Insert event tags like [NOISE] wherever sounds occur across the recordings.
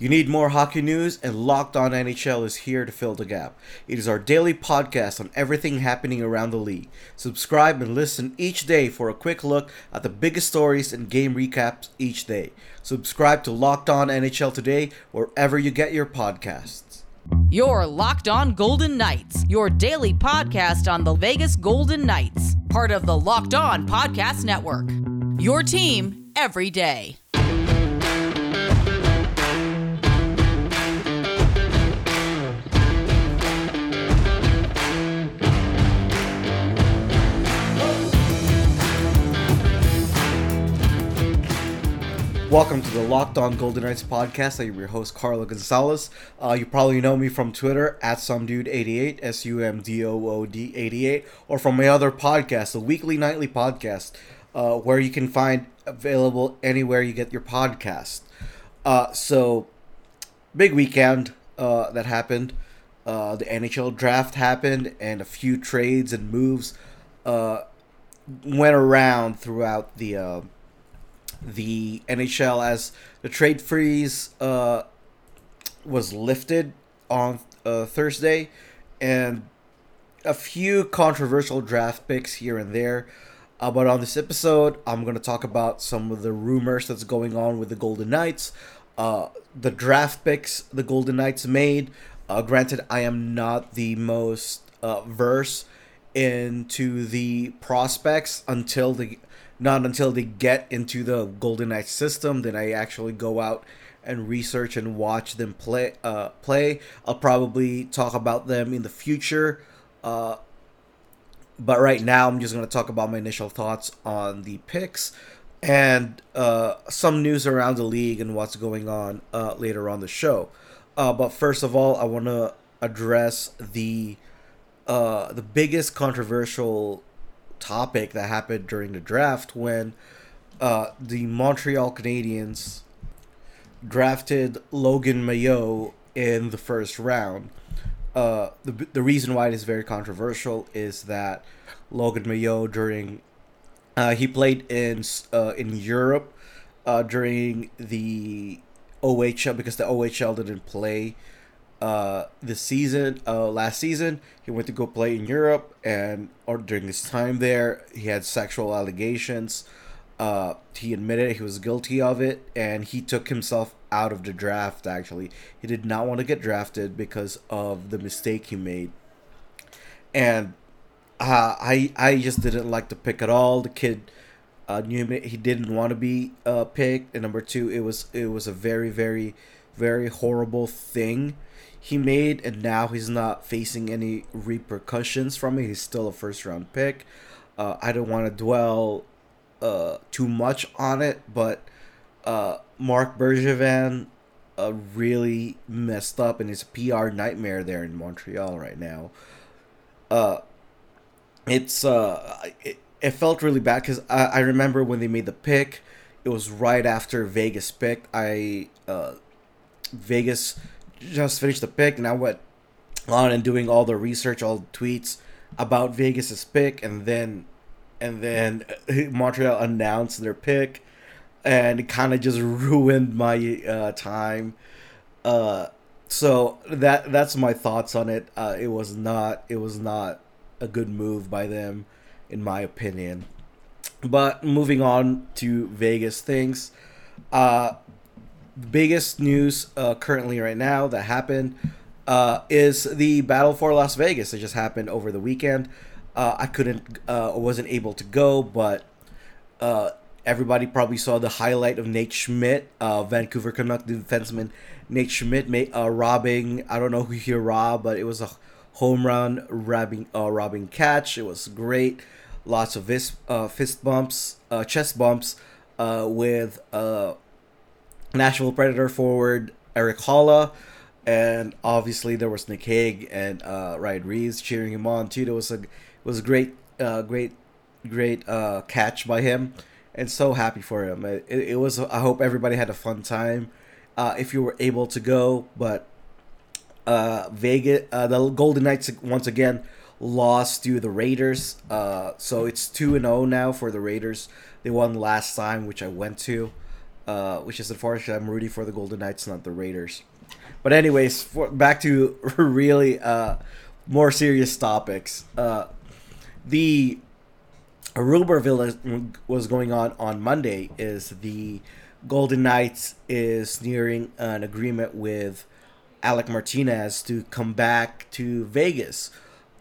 You need more hockey news, and Locked On NHL is here to fill the gap. It is our daily podcast on everything happening around the league. Subscribe and listen each day for a quick look at the biggest stories and game recaps each day. Subscribe to Locked On NHL today, wherever you get your podcasts. Your Locked On Golden Knights, your daily podcast on the Vegas Golden Knights, part of the Locked On Podcast Network. Your team every day. Welcome to the Locked On Golden Knights podcast. I am your host, Carlo Gonzalez. Uh, you probably know me from Twitter at SumDude88, S U M D O O D 88, or from my other podcast, the Weekly Nightly Podcast, uh, where you can find available anywhere you get your podcast. Uh, so, big weekend uh, that happened. Uh, the NHL draft happened, and a few trades and moves uh, went around throughout the the NHL as the trade freeze uh, was lifted on uh, Thursday, and a few controversial draft picks here and there. Uh, but on this episode, I'm going to talk about some of the rumors that's going on with the Golden Knights, uh, the draft picks the Golden Knights made. Uh, granted, I am not the most uh, verse into the prospects until the not until they get into the Golden Knights system then I actually go out and research and watch them play. Uh, play. I'll probably talk about them in the future. Uh, but right now, I'm just going to talk about my initial thoughts on the picks and uh, some news around the league and what's going on uh, later on the show. Uh, but first of all, I want to address the uh, the biggest controversial topic that happened during the draft when uh, the Montreal Canadiens drafted Logan Mailloux in the first round. Uh, the, the reason why it is very controversial is that Logan Mailloux during uh, he played in uh, in Europe uh, during the OHL because the OHL didn't play uh, this season, uh, last season, he went to go play in Europe, and or during his time there, he had sexual allegations. Uh, he admitted he was guilty of it, and he took himself out of the draft. Actually, he did not want to get drafted because of the mistake he made, and uh, I I just didn't like the pick at all. The kid uh, knew he didn't want to be uh, picked, and number two, it was it was a very very very horrible thing he made, and now he's not facing any repercussions from it. He's still a first round pick. Uh, I don't want to dwell uh, too much on it, but uh, Marc Bergevin uh, really messed up, and it's a PR nightmare there in Montreal right now. Uh, it's uh, it, it felt really bad because I, I remember when they made the pick, it was right after Vegas picked. I uh, Vegas just finished the pick, and I went on and doing all the research, all the tweets about Vegas's pick, and then and then [LAUGHS] Montreal announced their pick, and kind of just [LAUGHS] ruined my uh, time. Uh, so that that's my thoughts on it. Uh, it was not it was not a good move by them, in my opinion. But moving on to Vegas things, uh, biggest news uh, currently right now that happened uh, is the battle for Las Vegas. It just happened over the weekend. Uh, I couldn't, uh, wasn't able to go, but uh, everybody probably saw the highlight of Nate Schmidt, uh, Vancouver Canuck defenseman Nate Schmidt, made, uh, robbing. I don't know who he robbed, but it was a home run robbing, uh, robbing catch. It was great. Lots of fist, uh, fist bumps, uh, chest bumps, uh, with uh Nashville Predator forward Eric Haula, and obviously there was Nick Hague and uh, Ryan Reaves cheering him on too. It was a was a great, uh, great, great uh, catch by him, and so happy for him. It, it was. I hope everybody had a fun time. Uh, if you were able to go, but uh, Vegas, uh, the Golden Knights once again lost to the Raiders. Uh, so it's two and zero oh now for the Raiders. They won last time, which I went to. Uh, which is unfortunate. I'm rooting for the Golden Knights, not the Raiders. But anyways, for, back to [LAUGHS] really uh, more serious topics. Uh, the rumor was going on on Monday is the Golden Knights is nearing an agreement with Alec Martinez to come back to Vegas.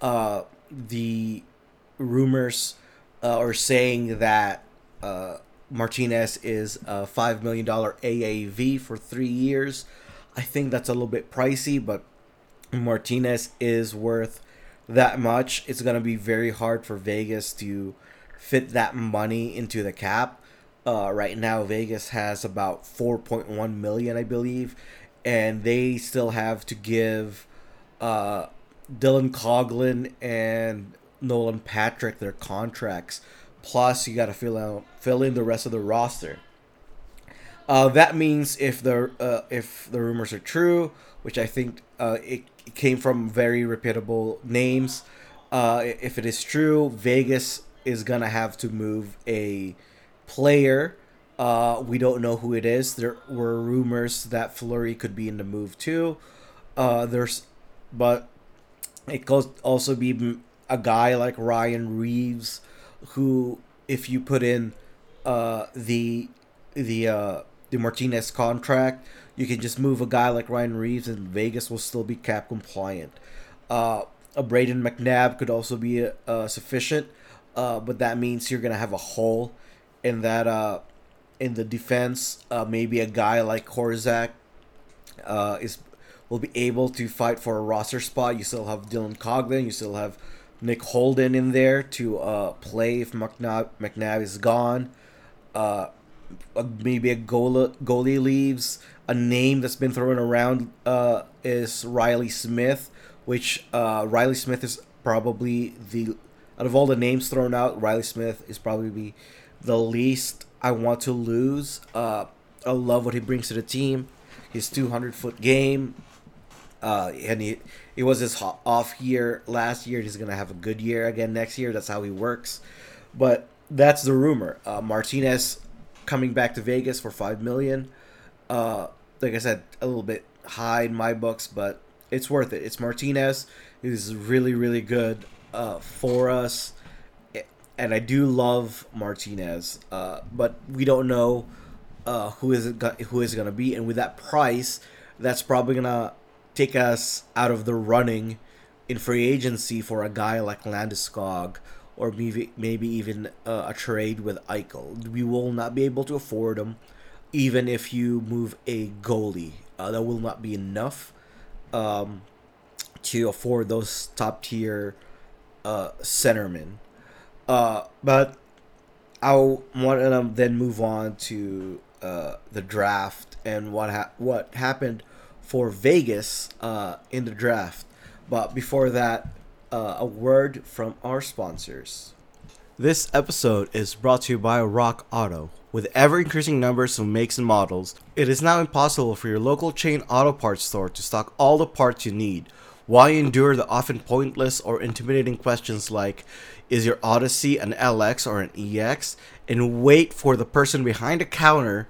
Uh, the rumors uh, are saying that uh, Martinez is a five million dollar AAV for three years. I think that's a little bit pricey, but Martinez is worth that much. It's gonna be very hard for Vegas to fit that money into the cap. Uh, right now, Vegas has about 4.1 million, I believe, and they still have to give uh, Dylan Coghlan and Nolan Patrick their contracts. Plus, you got to fill out fill in the rest of the roster. Uh, that means if the uh, if the rumors are true, which I think uh, it, it came from very reputable names, uh, if it is true, Vegas is gonna have to move a player. Uh, we don't know who it is. There were rumors that Fleury could be in the move too. Uh, there's, but it could also be a guy like Ryan Reaves, who, if you put in uh, the the uh, the Martinez contract, you can just move a guy like Ryan Reaves, and Vegas will still be cap compliant. Uh, a Brayden McNabb could also be uh, sufficient, uh, but that means you're gonna have a hole in that uh, in the defense. Uh, maybe a guy like Korczak uh, is will be able to fight for a roster spot. You still have Dylan Coghlan. You still have Nick Holden in there to uh, play if McNabb, McNabb is gone. Uh, maybe a goal, goalie leaves. A name that's been thrown around uh, is Reilly Smith, which uh, Reilly Smith is probably the out of all the names thrown out, Reilly Smith is probably the least I want to lose. Uh, I love what he brings to the team. His 200 foot game, uh, and he it was his off year last year. He's gonna have a good year again next year. That's how he works. But that's the rumor. Uh, Martinez coming back to Vegas for five million. Uh, like I said, a little bit high in my books, but it's worth it. It's Martinez. He's really really good uh, for us, and I do love Martinez. Uh, but we don't know uh, who is it who is gonna be, and with that price, that's probably gonna take us out of the running in free agency for a guy like Landeskog or maybe maybe even uh, a trade with Eichel. We will not be able to afford him, even if you move a goalie. Uh, that will not be enough um, to afford those top tier uh, centermen. Uh, but I want to then move on to uh, the draft and what ha- what happened for Vegas uh, in the draft. But before that, uh, a word from our sponsors. This episode is brought to you by Rock Auto. With ever increasing numbers of makes and models, it is now impossible for your local chain auto parts store to stock all the parts you need. Why endure the often pointless or intimidating questions like, is your Odyssey an LX or an EX? And wait for the person behind the counter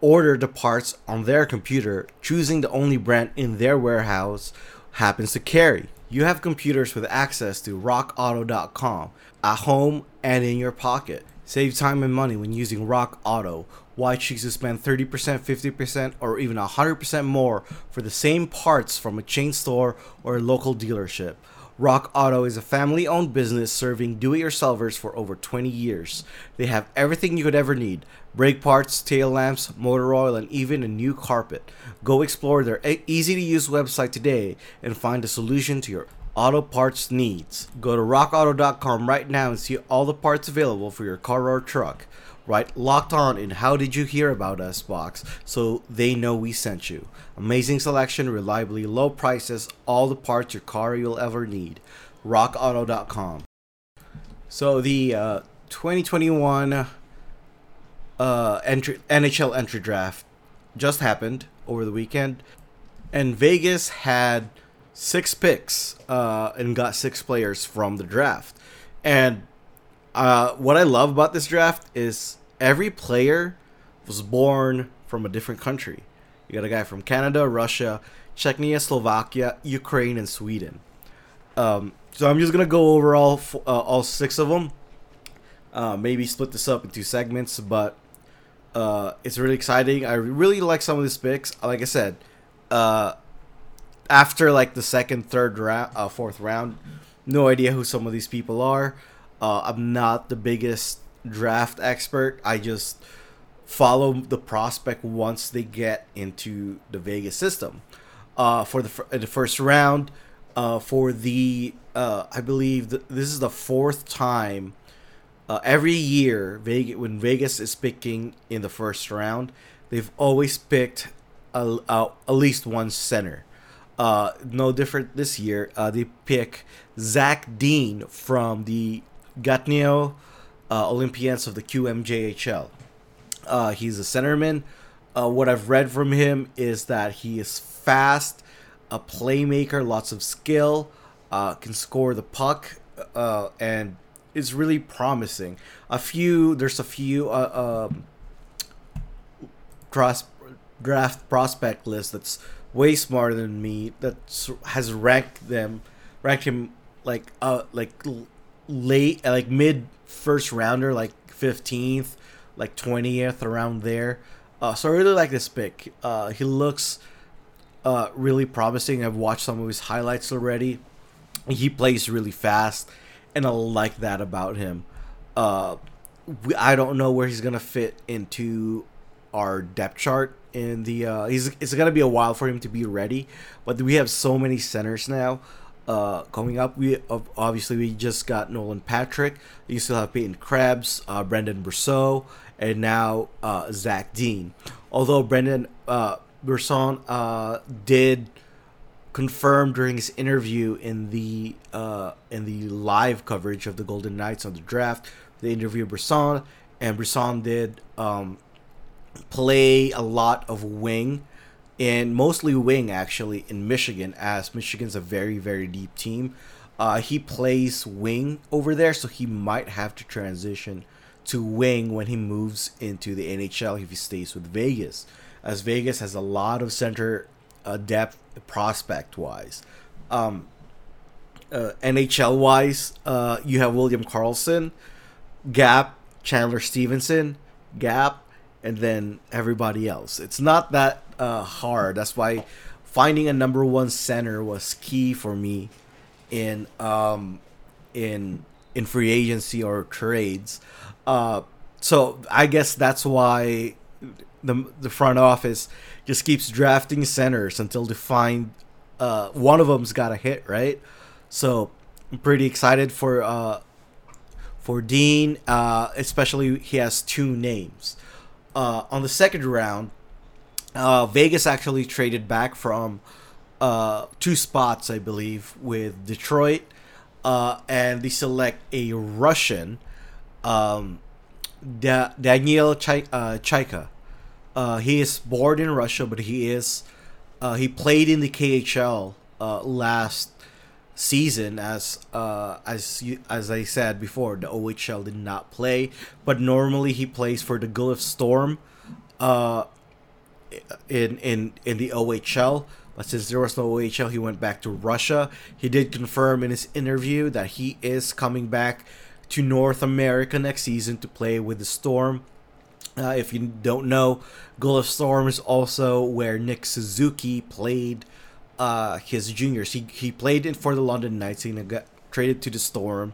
order the parts on their computer, choosing the only brand in their warehouse happens to carry. You have computers with access to rockauto.com at home and in your pocket. Save time and money when using Rock Auto. Why choose to spend 30%, 50%, or even 100% more for the same parts from a chain store or a local dealership? Rock Auto is a family owned business serving do it yourselfers for over 20 years. They have everything you could ever need brake parts, tail lamps, motor oil, and even a new carpet. Go explore their easy to use website today and find a solution to your auto parts needs. Go to rockauto.com right now and see all the parts available for your car or truck right? Locked on in How Did You Hear About Us box so they know we sent you. Amazing selection, reliably low prices, all the parts your car you'll ever need. RockAuto.com. So the uh, 2021 uh, entry, NHL entry draft just happened over the weekend, and Vegas had six picks uh, and got six players from the draft. And uh, what I love about this draft is every player was born from a different country. You got a guy from Canada, Russia, Czechia, Slovakia, Ukraine, and Sweden. Um, so I'm just gonna go over all uh, all six of them. Uh, maybe split this up into segments, but uh, it's really exciting. I really like some of these picks. Like I said, uh, after like the second, third round, uh, fourth round, no idea who some of these people are. Uh, I'm not the biggest draft expert. I just follow the prospect once they get into the Vegas system. Uh, for the the first round, uh, for the uh, I believe th- this is the fourth time. Uh, every year, Vegas when Vegas is picking in the first round, they've always picked a, a, at least one center. Uh, no different this year. Uh, they pick Zach Dean from the Gatineau uh, Olympians of the QMJHL. Uh, he's a centerman. Uh, what I've read from him is that he is fast, a playmaker, lots of skill, uh, can score the puck, uh, and is really promising. A few, there's a few uh, um, draft, draft prospect list that's way smarter than me that has ranked them, ranked him like uh like late, like mid first rounder, like fifteenth, like twentieth around there. Uh, so I really like this pick. Uh, he looks uh, really promising. I've watched some of his highlights already. He plays really fast, and I like that about him. Uh, I don't know where he's gonna fit into our depth chart in the. Uh, he's it's gonna be a while for him to be ready, but we have so many centers now. Uh, coming up, we obviously we just got Nolan Patrick. You still have Peyton Krebs, uh, Brendan Brisson, and now uh, Zach Dean. Although Brendan uh, Brisson uh, did confirm during his interview in the uh, in the live coverage of the Golden Knights on the draft, the interview Brisson, and Brisson did um, play a lot of wing and mostly wing actually in Michigan, as Michigan's a very very deep team. Uh, he plays wing over there, so he might have to transition to wing when he moves into the NHL if he stays with Vegas, as Vegas has a lot of center uh, depth prospect wise. Um, uh, NHL wise, uh, you have William Karlsson, Gap, Chandler Stephenson, Gap, and then everybody else. It's not that uh, hard. That's why finding a number one center was key for me in um, in in free agency or trades. Uh, so I guess that's why the the front office just keeps drafting centers until they find uh, one of them's got a hit, right? So I'm pretty excited for uh, for Dean, uh, especially he has two names. Uh, on the second round, uh, Vegas actually traded back from uh, two spots, I believe, with Detroit, uh, and they select a Russian, um, da- Daniel Ch- uh, Chayka. Uh, he is born in Russia, but he is uh, he played in the KHL uh, last season as uh, as you, as I said before, the OHL did not play, but normally he plays for the Guelph Storm. Uh, in in in the OHL. But since there was no OHL, he went back to Russia. He did confirm in his interview that he is coming back to North America next season to play with the Storm. Uh, if you don't know, Guelph Storm is also where Nick Suzuki played uh, his juniors. He he played in for the London Knights and got traded to the Storm.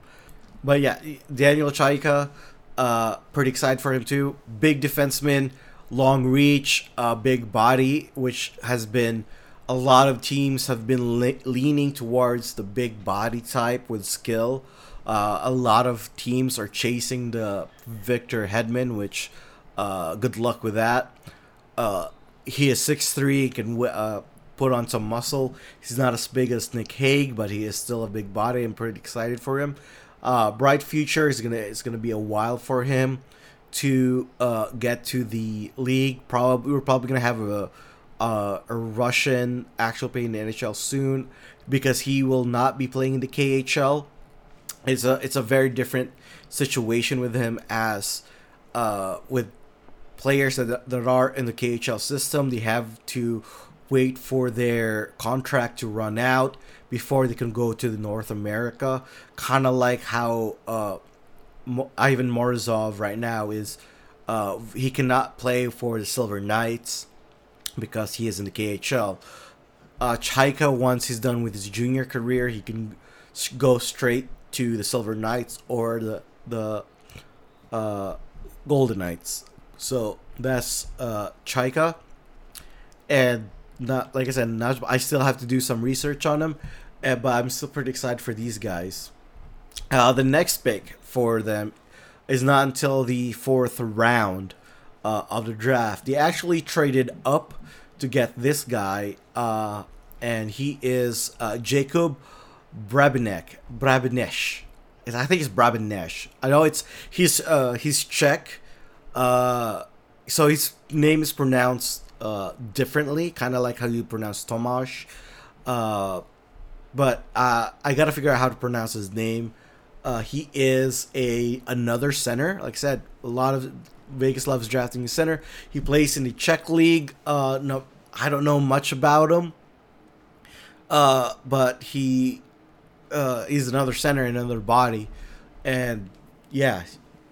But yeah, Daniel Chayka, uh, pretty excited for him too. Big defenseman long reach, uh, big body, which has been a lot of teams have been le- leaning towards the big body type with skill. Uh, a lot of teams are chasing the Victor Hedman, which uh, good luck with that. Uh, he is 6'3", can uh, put on some muscle. He's not as big as Nick Hague, but he is still a big body. I'm pretty excited for him. Uh, bright future is gonna it's gonna be a while for him to uh, get to the league. Probably we're probably gonna have a uh, a Russian actual playing in the NHL soon because he will not be playing in the KHL. It's a it's a very different situation with him as uh, with players that that are in the KHL system they have to wait for their contract to run out before they can go to the North America. Kind of like how uh, Mo- Ivan Morozov right now is. Uh, he cannot play for the Silver Knights because he is in the KHL. Uh, Chayka, once he's done with his junior career, he can go straight to the Silver Knights or the the uh, Golden Knights. So that's uh, Chayka, and not like I said, I still have to do some research on him, uh, but I'm still pretty excited for these guys. Uh, the next pick for them is not until the fourth round uh, of the draft. They actually traded up to get this guy, uh, and he is uh, Jacob Brabenek. Brabenesh. I think it's Brabenesh. I know it's he's uh, he's Czech, uh, so his name is pronounced uh, differently, kind of like how you pronounce Tomasz. But I gotta figure out how to pronounce his name. Uh, he is a another center. Like I said, a lot of Vegas loves drafting a center. He plays in the Czech league. Uh, no, I don't know much about him. Uh, but he uh, he's another center another body, and yeah,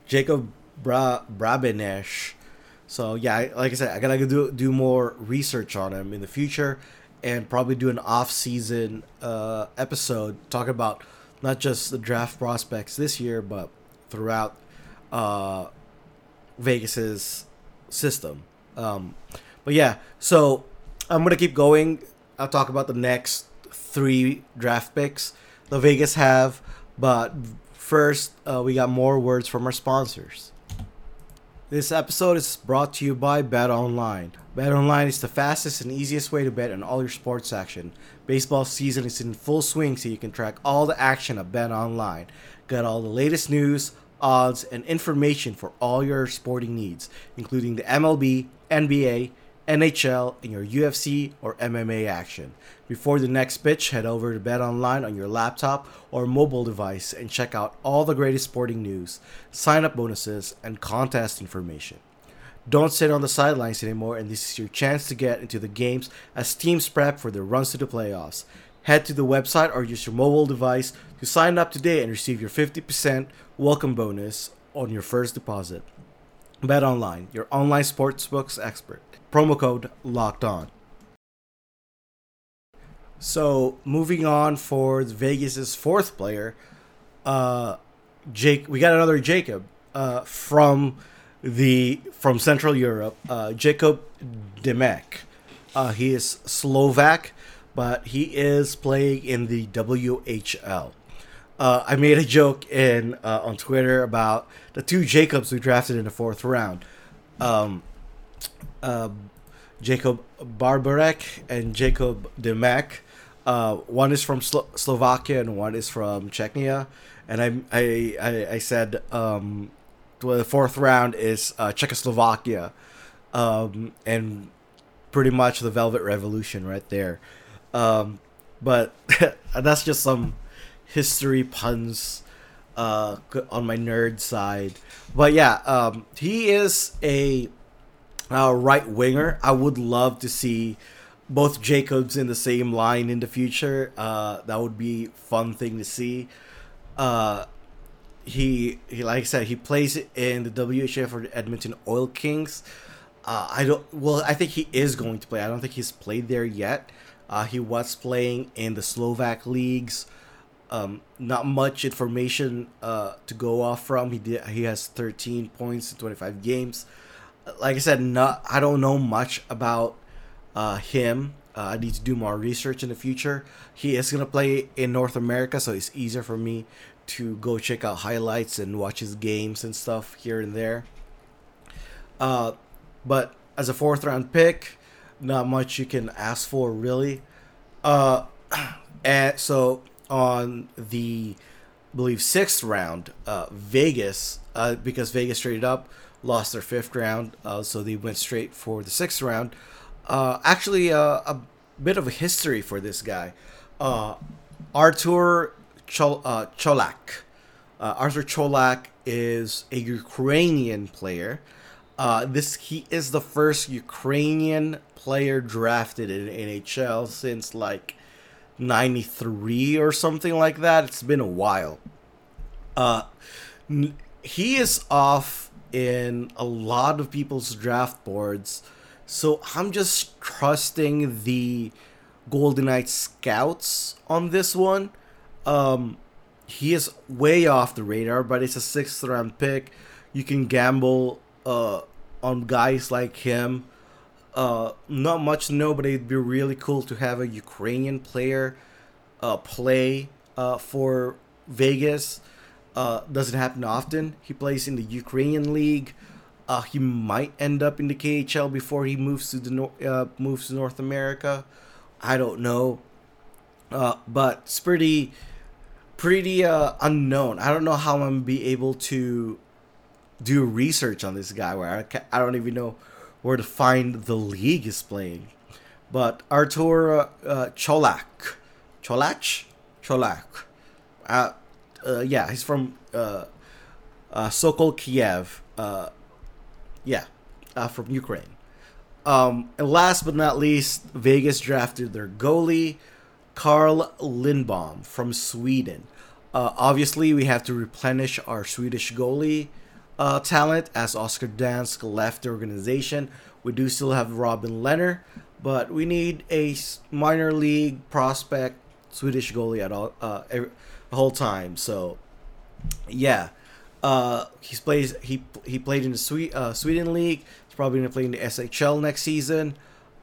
Jacob Bra Brabenesh. So yeah, like I said, I gotta do do more research on him in the future, and probably do an off season uh, episode talking about not just the draft prospects this year, but throughout uh, Vegas's system. Um, but yeah, so I'm gonna keep going. I'll talk about the next three draft picks the Vegas have, but first uh, we got more words from our sponsors. This episode is brought to you by Bet Online. Bet Online is the fastest and easiest way to bet on all your sports action. Baseball season is in full swing, so you can track all the action at Bet Online. Get all the latest news, odds, and information for all your sporting needs, including the MLB, NBA, NHL, and your UFC or MMA action. Before the next pitch, head over to Bet Online on your laptop or mobile device and check out all the greatest sporting news, sign up bonuses, and contest information. Don't sit on the sidelines anymore, and this is your chance to get into the games as teams prep for their runs to the playoffs. Head to the website or use your mobile device to sign up today and receive your 50% welcome bonus on your first deposit. Bet Online, your online sportsbooks expert. Promo code locked on. So moving on for Vegas's fourth player, uh, Jake. We got another Jacob uh, from the from Central Europe. Uh, Jacob Demek. Uh, he is Slovak, but he is playing in the WHL. Uh, I made a joke in uh, on Twitter about the two Jacobs we drafted in the fourth round. Um, uh, Jacob Barbarek and Jacob Demek. Uh, one is from Slo- Slovakia and one is from Czechia. And I I, I, I said um, the fourth round is uh, Czechoslovakia, um, and pretty much the Velvet Revolution right there. Um, but [LAUGHS] that's just some history puns uh, on my nerd side. But yeah, um, he is a uh, right winger. I would love to see both Jacobs in the same line in the future. Uh, that would be fun thing to see. Uh, he, he, like I said, he plays in the WHF for the Edmonton Oil Kings. Uh, I don't. Well, I think he is going to play. I don't think he's played there yet. Uh, he was playing in the Slovak leagues. Um, not much information uh, to go off from. He did. He has 13 points in 25 games. Like I said, not. I don't know much about uh, him. Uh, I need to do more research in the future. He is gonna play in North America, so it's easier for me to go check out highlights and watch his games and stuff here and there. Uh, but as a fourth round pick, not much you can ask for really. Uh, and [CLEARS THROAT] so on the I believe sixth round, uh, Vegas, uh, because Vegas traded up, lost their fifth round, uh, so they went straight for the sixth round. Uh, actually, uh, a bit of a history for this guy, uh, Artur Chol- uh, Cholak. Arthur Cholak is a Ukrainian player. This he is the first Ukrainian player drafted in NHL since like '93 or something like that. It's been a while. Uh, he is off in a lot of people's draft boards, so I'm just trusting the Golden Knights scouts on this one. Um, he is way off the radar, but it's a sixth round pick. You can gamble uh, on guys like him. Uh, not much to know, but it'd be really cool to have a Ukrainian player uh, play uh, for Vegas. Uh, doesn't happen often. He plays in the Ukrainian league. Uh, he might end up in the KHL before he moves to the nor- uh, moves to North America. I don't know, uh, but it's pretty pretty uh, unknown. I don't know how I'm gonna be able to do research on this guy where I, ca- I don't even know where to find the league is playing. But Artur uh, Cholak, Cholach, Cholak, uh, uh, yeah, he's from uh, uh, Sokol Kiev. Uh, yeah, uh, from Ukraine. Um, and last but not least, Vegas drafted their goalie, Carl Lindbom from Sweden. Uh, obviously, we have to replenish our Swedish goalie uh, talent as Oscar Dansk left the organization. We do still have Robin Lehner, but we need a minor league prospect Swedish goalie at all uh, every, the whole time. So, yeah, uh, he's plays he he played in the Swe- uh, Sweden league. He's probably gonna play in the SHL next season.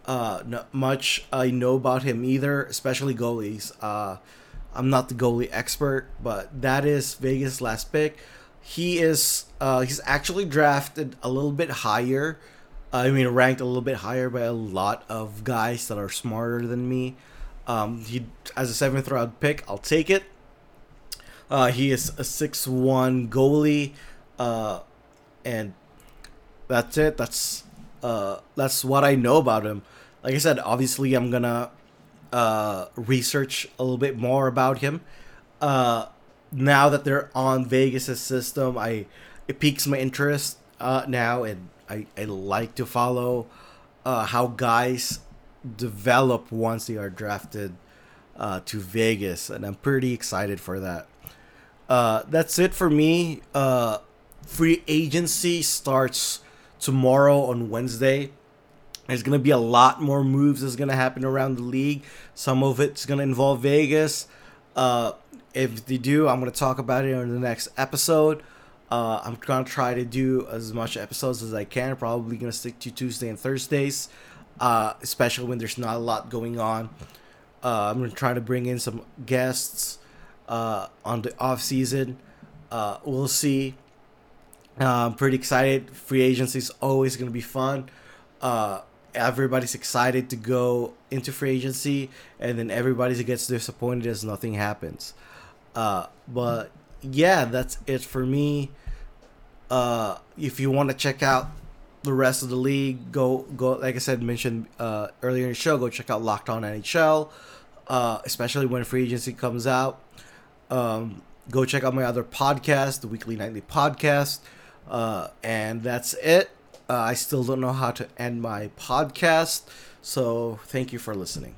Uh, not much I know about him either, especially goalies. Uh, I'm not the goalie expert, but that is Vegas' last pick. He is uh, he's actually drafted a little bit higher. I mean, ranked a little bit higher by a lot of guys that are smarter than me. Um, he as a seventh round pick, I'll take it. Uh, he is a six one goalie, uh, and that's it. That's uh, that's what I know about him. Like I said, obviously I'm gonna uh, research a little bit more about him. Uh, now that they're on Vegas' system, I it piques my interest uh, now, and I, I like to follow uh, how guys develop once they are drafted uh, to Vegas, and I'm pretty excited for that. Uh, that's it for me. Uh, free agency starts tomorrow on Wednesday. There's gonna be a lot more moves that's gonna happen around the league. Some of it's gonna involve Vegas. Uh, if they do, I'm gonna talk about it in the next episode. Uh, I'm gonna try to do as much episodes as I can. Probably gonna stick to Tuesday and Thursdays, uh, especially when there's not a lot going on. Uh, I'm gonna try to bring in some guests uh, on the off season. Uh, we'll see. Uh, I'm pretty excited. Free agency is always gonna be fun. Uh, everybody's excited to go into free agency, and then everybody gets disappointed as nothing happens. But yeah, that's it for me. If you want to check out the rest of the league, go go. Like I said, mentioned uh, earlier in the show, go check out Locked On NHL, uh, especially when free agency comes out. Um, go check out my other podcast, the Weekly Nightly Podcast, uh, and that's it. Uh, I still don't know how to end my podcast, so thank you for listening.